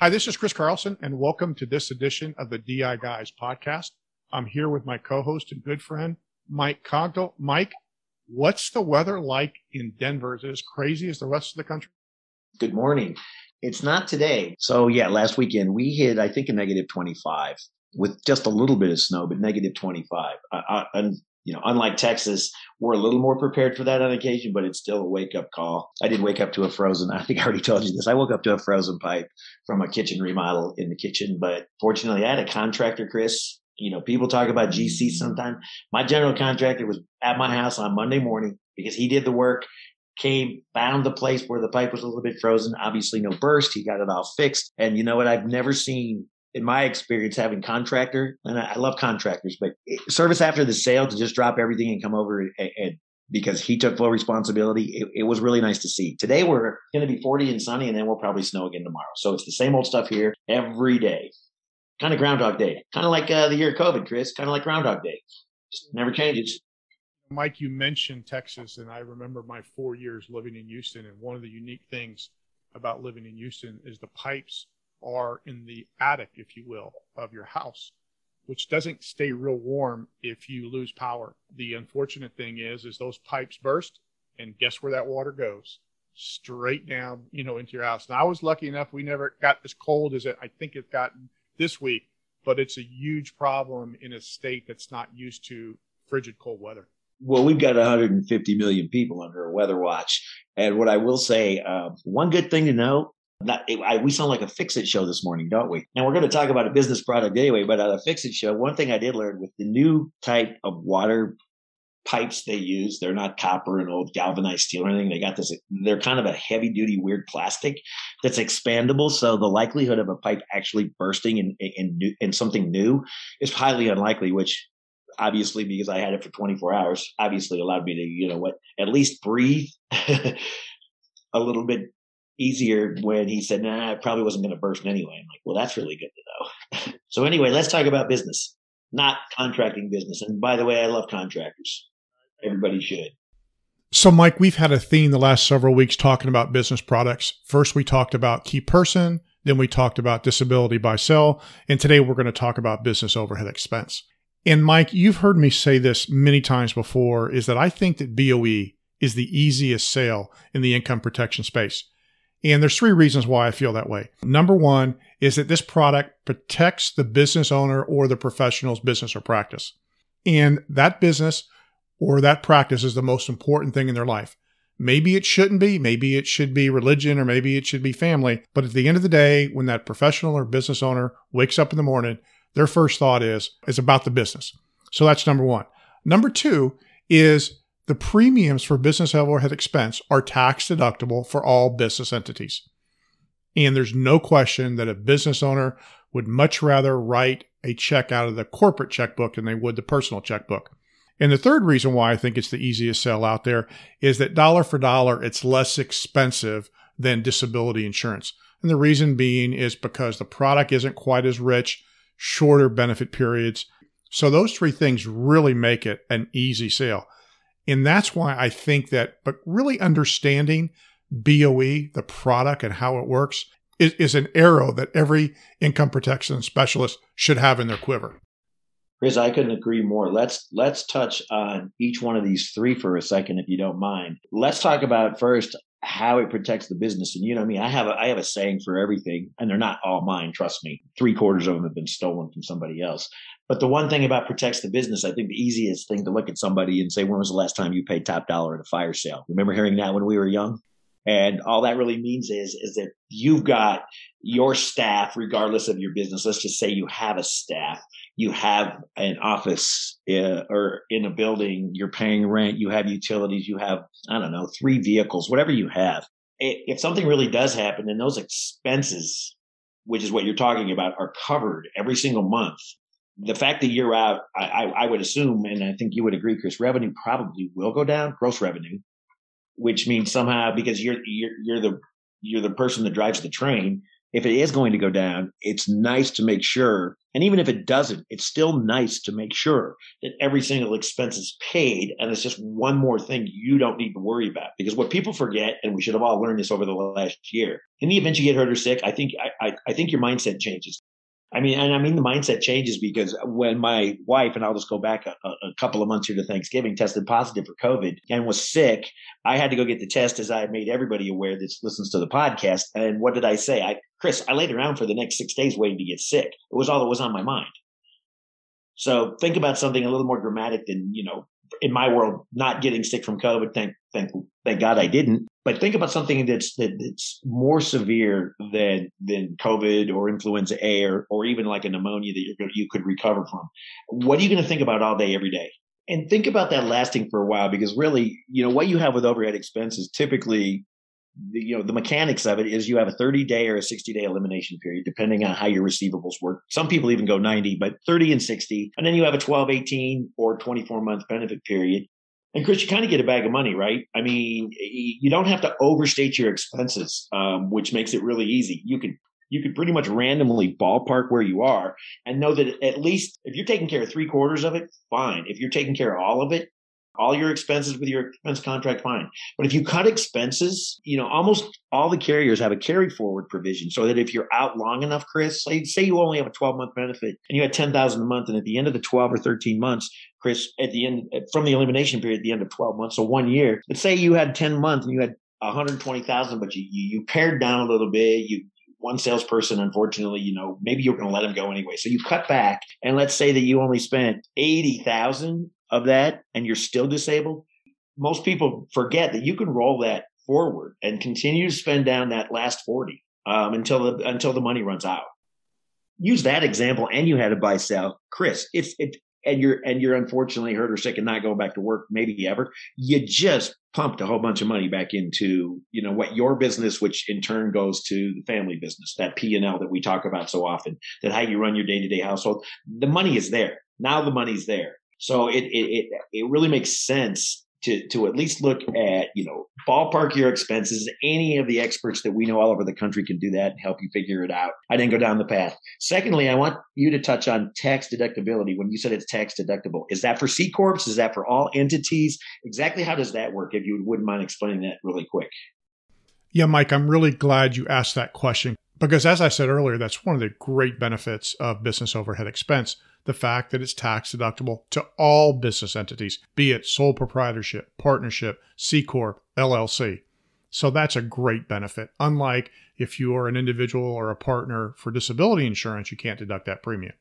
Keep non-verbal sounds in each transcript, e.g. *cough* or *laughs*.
Hi, this is Chris Carlson, and welcome to this edition of the DI Guys podcast. I'm here with my co-host and good friend, Mike Cogdell. Mike, what's the weather like in Denver? Is it as crazy as the rest of the country? Good morning. It's not today. So yeah, last weekend we hit, I think, a negative 25 with just a little bit of snow, but negative 25. Uh, uh, and you know, unlike Texas, we're a little more prepared for that on occasion, but it's still a wake up call. I did wake up to a frozen, *laughs* I think I already told you this. I woke up to a frozen pipe from a kitchen remodel in the kitchen, but fortunately I had a contractor, Chris. You know, people talk about GC sometimes. My general contractor was at my house on Monday morning because he did the work, came, found the place where the pipe was a little bit frozen. Obviously no burst. He got it all fixed. And you know what? I've never seen in my experience having contractor, and I, love contractors, but service after the sale to just drop everything and come over and, and because he took full responsibility. It, it, was really nice to see. Today we're going to be 40 and sunny, and then we'll probably snow again tomorrow. So it's the same old stuff here every day. Kind of Groundhog Day. Kind of like uh, the year of COVID, Chris. Kind of like Groundhog Day. Just never changes. Mike, you mentioned Texas, and I remember my four years living in Houston. And one of the unique things about living in Houston is the pipes are in the attic, if you will, of your house, which doesn't stay real warm if you lose power. The unfortunate thing is, is those pipes burst, and guess where that water goes? Straight down, you know, into your house. Now I was lucky enough; we never got as cold as it. I think it's gotten this week, but it's a huge problem in a state that's not used to frigid cold weather. Well, we've got 150 million people under a weather watch. And what I will say, uh, one good thing to know not, I, we sound like a fix it show this morning, don't we? And we're going to talk about a business product anyway, but on a fix it show, one thing I did learn with the new type of water pipes they use, they're not copper and old galvanized steel or anything. They got this, they're kind of a heavy duty, weird plastic that's expandable. So the likelihood of a pipe actually bursting in, in, in something new is highly unlikely, which obviously because I had it for 24 hours, obviously allowed me to, you know what, at least breathe *laughs* a little bit easier when he said, nah, it probably wasn't going to burst anyway. I'm like, well, that's really good to know. *laughs* so anyway, let's talk about business, not contracting business. And by the way, I love contractors. Everybody should. So, Mike, we've had a theme the last several weeks talking about business products. First, we talked about key person. Then we talked about disability buy sell. And today we're going to talk about business overhead expense. And Mike, you've heard me say this many times before is that I think that BOE is the easiest sale in the income protection space. And there's three reasons why I feel that way. Number one is that this product protects the business owner or the professional's business or practice. And that business or that practice is the most important thing in their life. Maybe it shouldn't be, maybe it should be religion or maybe it should be family. But at the end of the day, when that professional or business owner wakes up in the morning, their first thought is, is about the business. So that's number one. Number two is the premiums for business overhead expense are tax deductible for all business entities. And there's no question that a business owner would much rather write a check out of the corporate checkbook than they would the personal checkbook. And the third reason why I think it's the easiest sell out there is that dollar for dollar, it's less expensive than disability insurance. And the reason being is because the product isn't quite as rich, shorter benefit periods. So those three things really make it an easy sale. And that's why I think that, but really understanding BOE, the product and how it works, is, is an arrow that every income protection specialist should have in their quiver. Chris, I couldn't agree more. Let's let's touch on each one of these three for a second, if you don't mind. Let's talk about first how it protects the business. And you know I mean, I have a I have a saying for everything, and they're not all mine. Trust me, three quarters of them have been stolen from somebody else. But the one thing about protects the business, I think the easiest thing to look at somebody and say, when was the last time you paid top dollar at a fire sale? Remember hearing that when we were young? And all that really means is, is that you've got your staff, regardless of your business. Let's just say you have a staff, you have an office uh, or in a building, you're paying rent, you have utilities, you have, I don't know, three vehicles, whatever you have. If something really does happen, then those expenses, which is what you're talking about, are covered every single month the fact that you're out, I, I, would assume, and I think you would agree, Chris, revenue probably will go down, gross revenue, which means somehow because you're you're you're the you're the person that drives the train, if it is going to go down, it's nice to make sure. And even if it doesn't, it's still nice to make sure that every single expense is paid. And it's just one more thing you don't need to worry about. Because what people forget, and we should have all learned this over the last year, in the event you get hurt or sick, I think I, I, I think your mindset changes. I mean, and I mean the mindset changes because when my wife and I'll just go back a, a, couple of months here to Thanksgiving tested positive for COVID and was sick, I had to go get the test as I made everybody aware that listens to the podcast. And what did I say? I, Chris, I laid around for the next six days waiting to get sick. It was all that was on my mind. So think about something a little more dramatic than, you know, in my world, not getting sick from COVID. Thank, thank, thank God I didn't. But think about something that's that, that's more severe than than COVID or influenza A or, or even like a pneumonia that you're you could recover from. What are you going to think about all day, every day? And think about that lasting for a while because really, you know, what you have with overhead expenses typically you know the mechanics of it is you have a 30 day or a 60 day elimination period depending on how your receivables work. Some people even go 90 but 30 and 60 and then you have a 12 18 or 24 month benefit period. And chris you kind of get a bag of money right? I mean you don't have to overstate your expenses um, which makes it really easy. You can you could pretty much randomly ballpark where you are and know that at least if you're taking care of three quarters of it fine. If you're taking care of all of it all your expenses with your expense contract, fine. But if you cut expenses, you know, almost all the carriers have a carry forward provision so that if you're out long enough, Chris, say, say you only have a 12 month benefit and you had 10,000 a month. And at the end of the 12 or 13 months, Chris, at the end, from the elimination period, at the end of 12 months, so one year, let's say you had 10 months and you had 120,000, but you, you, you pared down a little bit. You, one salesperson, unfortunately, you know, maybe you're going to let him go anyway. So you cut back and let's say that you only spent 80,000 of that and you're still disabled, most people forget that you can roll that forward and continue to spend down that last 40 um, until the until the money runs out. Use that example and you had a buy sell. Chris, it's it and you're and you're unfortunately hurt or sick and not going back to work maybe ever. You just pumped a whole bunch of money back into, you know, what your business, which in turn goes to the family business, that P and L that we talk about so often, that how you run your day to day household. The money is there. Now the money's there. So it, it, it, it really makes sense to, to at least look at, you know, ballpark your expenses. Any of the experts that we know all over the country can do that and help you figure it out. I didn't go down the path. Secondly, I want you to touch on tax deductibility. When you said it's tax deductible, is that for C Corps? Is that for all entities? Exactly how does that work? If you wouldn't mind explaining that really quick. Yeah, Mike, I'm really glad you asked that question because as I said earlier, that's one of the great benefits of business overhead expense the fact that it's tax deductible to all business entities, be it sole proprietorship, partnership, C Corp, LLC. So that's a great benefit. Unlike if you are an individual or a partner for disability insurance, you can't deduct that premium.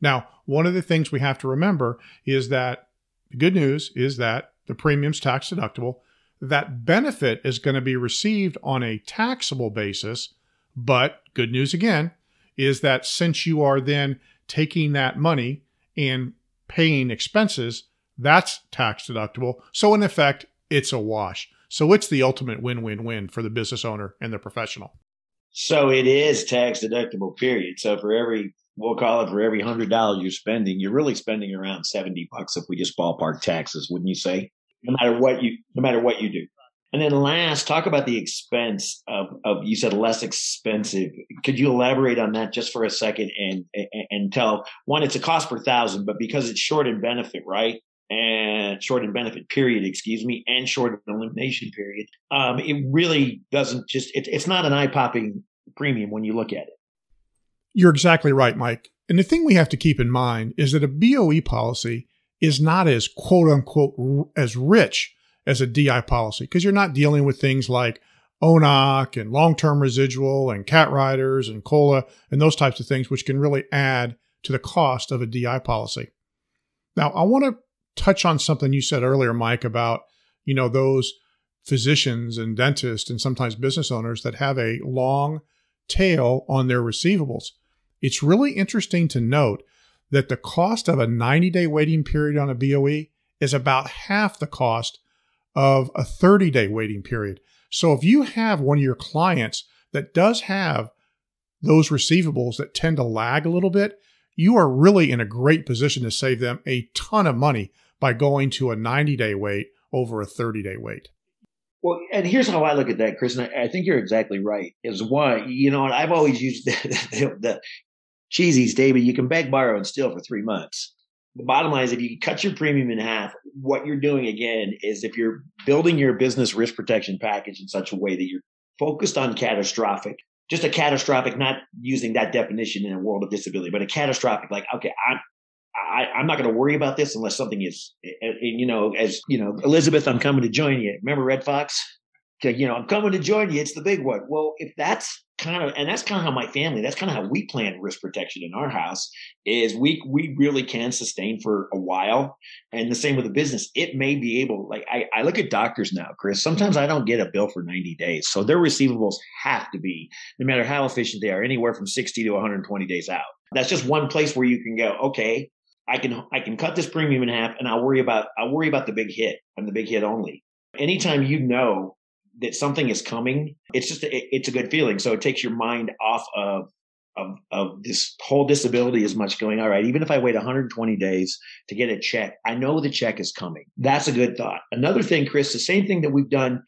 Now, one of the things we have to remember is that the good news is that the premium's tax deductible. That benefit is going to be received on a taxable basis. But good news again is that since you are then taking that money and paying expenses, that's tax deductible. So, in effect, it's a wash. So, it's the ultimate win win win for the business owner and the professional. So, it is tax deductible, period. So, for every we'll call it for every hundred dollars you're spending, you're really spending around seventy bucks if we just ballpark taxes, wouldn't you say? No matter what you, no matter what you do. And then last, talk about the expense of, of you said less expensive. Could you elaborate on that just for a second and, and, and tell one, it's a cost per thousand, but because it's short in benefit, right? And short in benefit period, excuse me, and short in elimination period. Um, it really doesn't just, it, it's not an eye popping premium when you look at it. You're exactly right, Mike. And the thing we have to keep in mind is that a BOE policy is not as quote unquote as rich as a DI policy because you're not dealing with things like ONOC and long term residual and cat riders and COLA and those types of things, which can really add to the cost of a DI policy. Now, I want to touch on something you said earlier, Mike, about you know those physicians and dentists and sometimes business owners that have a long tail on their receivables. It's really interesting to note that the cost of a 90 day waiting period on a BOE is about half the cost of a 30 day waiting period. So if you have one of your clients that does have those receivables that tend to lag a little bit, you are really in a great position to save them a ton of money by going to a 90 day wait over a 30 day wait. Well, and here's how I look at that, Chris, and I, think you're exactly right. Is one, you know, I've always used *laughs* the, the, the statement: you can beg, borrow, and steal for three months. The bottom line is, if you cut your premium in half, what you're doing again is if you're building your business risk protection package in such a way that you're focused on catastrophic, just a catastrophic, not using that definition in a world of disability, but a catastrophic, like, okay, I'm, I, I'm not going to worry about this unless something is, and you know, as you know, Elizabeth, I'm coming to join you. Remember Redd Foxx? You know, I'm coming to join you. It's the big one. Well, if that's kind of, and that's kind of how my family, that's kind of how we plan risk protection in our house is we, we really can sustain for a while. And the same with the business. It may be able, like I, I look at doctors now, Chris, sometimes I don't get a bill for 90 days. So their receivables have to be, no matter how efficient they are, anywhere from 60 to 120 days out. That's just one place where you can go, okay, I can I can cut this premium in half and I'll worry about I'll worry about the big hit and the big hit only. Anytime you know that something is coming, it's just it's a good feeling. So it takes your mind off of of of this whole disability as much going all right even if i wait 120 days to get a check i know the check is coming that's a good thought another thing chris the same thing that we've done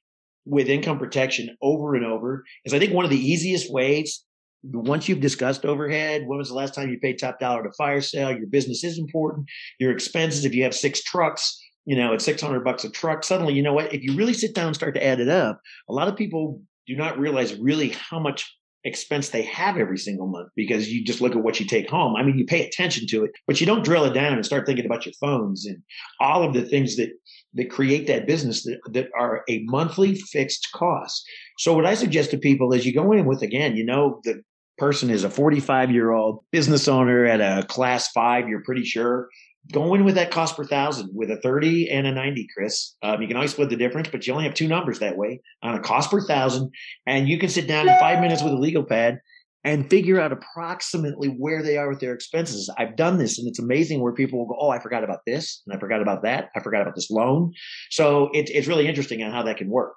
with income protection over and over is i think one of the easiest ways once you've discussed overhead, when was the last time you paid top dollar to fire sale? Your business is important. Your expenses, if you have six trucks, you know, it's 600 bucks a truck. Suddenly, you know what? If you really sit down and start to add it up, a lot of people do not realize really how much expense they have every single month because you just look at what you take home. I mean, you pay attention to it, but you don't drill it down and start thinking about your phones and all of the things that that create that business that, that are a monthly fixed cost. So what I suggest to people is you go in with again, you know, the person is a 45 year old business owner at a class five, you're pretty sure. Go in with that cost per thousand with a 30 and a 90, Chris. Um, you can always split the difference, but you only have two numbers that way on a cost per thousand. And you can sit down in five minutes with a legal pad and figure out approximately where they are with their expenses. I've done this and it's amazing where people will go, Oh, I forgot about this and I forgot about that. I forgot about this loan. So it, it's really interesting on how that can work.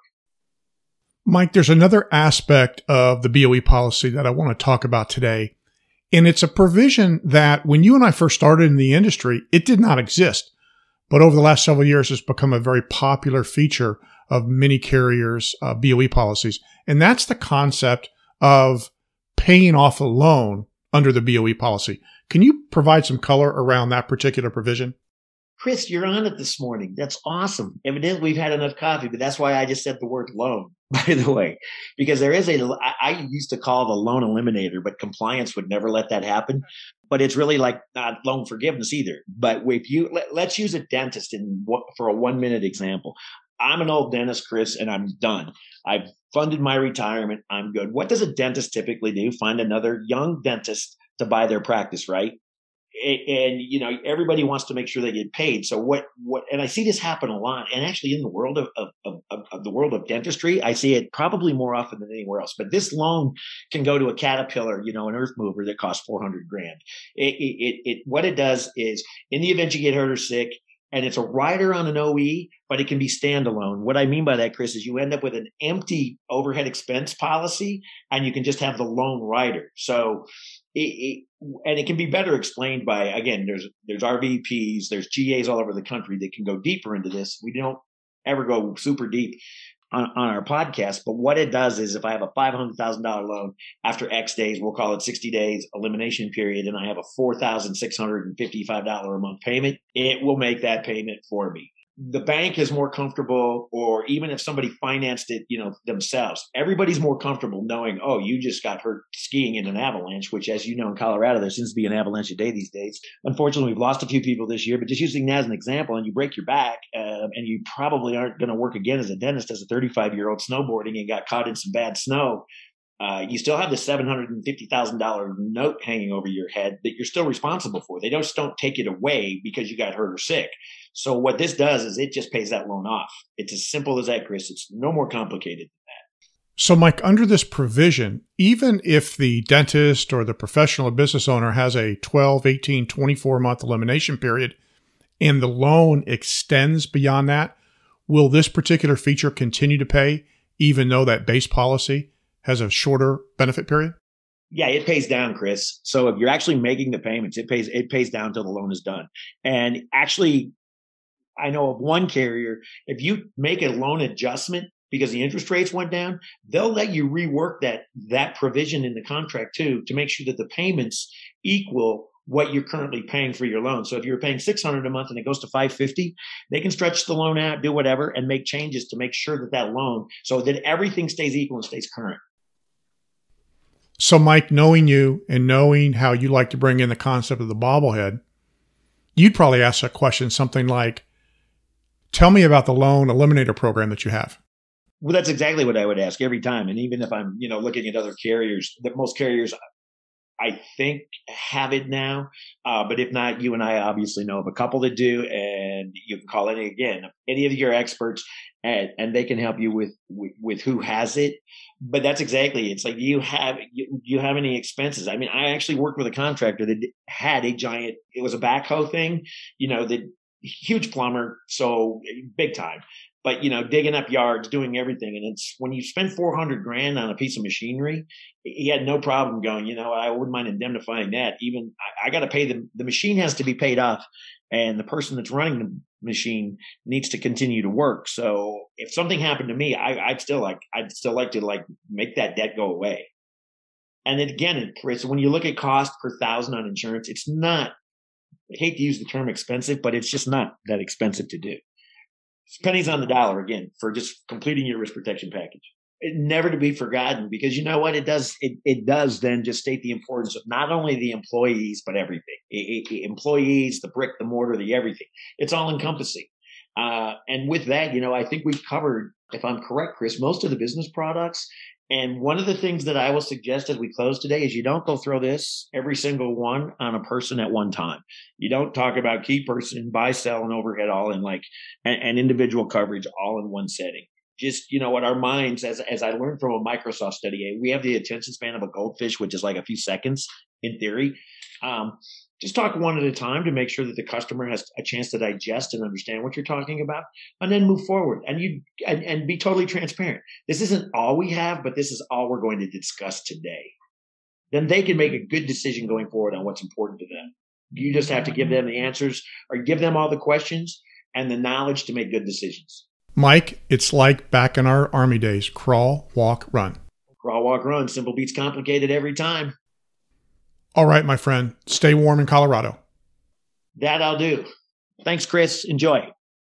Mike, there's another aspect of the BOE policy that I want to talk about today. And it's a provision that when you and I first started in the industry, it did not exist. But over the last several years, it's become a very popular feature of many carriers' uh, BOE policies. And that's the concept of paying off a loan under the BOE policy. Can you provide some color around that particular provision? Chris, you're on it this morning. That's awesome. Evidently, we've had enough coffee, but that's why I just said the word loan, *laughs* by the way, because there is a, I used to call the loan eliminator, but compliance would never let that happen. But it's really like not loan forgiveness either. But if you, let, us use a dentist in for a one minute example. I'm an old dentist, Chris, and I'm done. I've funded my retirement. I'm good. What does a dentist typically do? Find another young dentist to buy their practice, right? And you know everybody wants to make sure they get paid so what what and i see this happen a lot and actually in the world of of, of, of the world of dentistry i see it probably more often than anywhere else but this loan can go to a caterpillar you know an earth mover that costs 400 grand it, it, it what it does is in the event you get hurt or sick and it's a rider on an OE, but it can be standalone. What I mean by that, Chris, is you end up with an empty overhead expense policy and you can just have the loan rider. So it, it, and it can be better explained by again there's there's RVPs there's GAs all over the country that can go deeper into this. We don't ever go super deep on, on our podcast but what it does is if I have a $500,000 loan after X days we'll call it 60 days elimination period and I have a $4,655 a month payment it will make that payment for me the bank is more comfortable or even if somebody financed it you know themselves everybody's more comfortable knowing oh you just got hurt skiing in an avalanche which as you know in colorado there seems to be an avalanche a day these days unfortunately we've lost a few people this year but just using that as an example and you break your back uh, and you probably aren't going to work again as a dentist as a 35 year old snowboarding and got caught in some bad snow uh, you still have the seven hundred and fifty thousand dollar note hanging over your head that you're still responsible for. They just don't take it away because you got hurt or sick. So what this does is it just pays that loan off. It's as simple as that, Chris. It's no more complicated than that. So, Mike, under this provision, even if the dentist or the professional or business owner has a 12, 18, 24 month elimination period and the loan extends beyond that, will this particular feature continue to pay even though that base policy has a shorter benefit period? Yeah, it pays down, Chris. So if you're actually making the payments, it pays it pays down till the loan is done. And actually, I know of one carrier, if you make a loan adjustment because the interest rates went down, they'll let you rework that that provision in the contract too to make sure that the payments equal what you're currently paying for your loan. So if you're paying 600 a month and it goes to 550, they can stretch the loan out, do whatever and make changes to make sure that that loan so that everything stays equal and stays current. So Mike, knowing you and knowing how you like to bring in the concept of the bobblehead, you'd probably ask a question something like, tell me about the loan eliminator program that you have. Well, that's exactly what I would ask every time. And even if I'm, you know, looking at other carriers, that most carriers I think have it now. Uh, but if not, you and I obviously know of a couple that do, and you can call any again any of your experts, and, and they can help you with, with, with who has it. But that's exactly it's like you have you, you have any expenses. I mean, I actually worked with a contractor that had a giant. It was a backhoe thing, you know, the huge plumber, so big time but you know, digging up yards, doing everything. And it's when you spend 400 grand on a piece of machinery, he had no problem going, you know, I wouldn't mind indemnifying that. Even I, I got to pay the, the machine has to be paid off and the person that's running the machine needs to continue to work. So if something happened to me, I, would still like, I'd still like to like make that debt go away. And again, Chris, when you look at cost per thousand on insurance, it's not, I hate to use the term expensive, but it's just not that expensive to do. It's pennies on the dollar again for just completing your risk protection package. It, never to be forgotten because you know what? It does it, it does then just state the importance of not only the employees but everything. It, it, employees the brick the mortar the everything. It's all encompassing. Uh, and with that you know i think we've covered if i'm correct chris most of the business products and one of the things that I will suggest as we close today is you don't go throw this every single one on a person at one time. You don't talk about key person, buy, sell, and overhead all in like and, individual coverage all in one setting. Just you know what our minds, as as I learned from a Microsoft study, we have the attention span of a goldfish, which is like a few seconds in theory. Um, just talk one at a time to make sure that the customer has a chance to digest and understand what you're talking about and then move forward. And you and, and be totally transparent. This isn't all we have but this is all we're going to discuss today. Then they can make a good decision going forward on what's important to them. You just have to give them the answers or give them all the questions and the knowledge to make good decisions. Mike it's like back in our army days. Crawl walk run. Crawl walk run. Simple beats complicated every time all right, my friend, stay warm in Colorado. That I'll do. Thanks, Chris. Enjoy.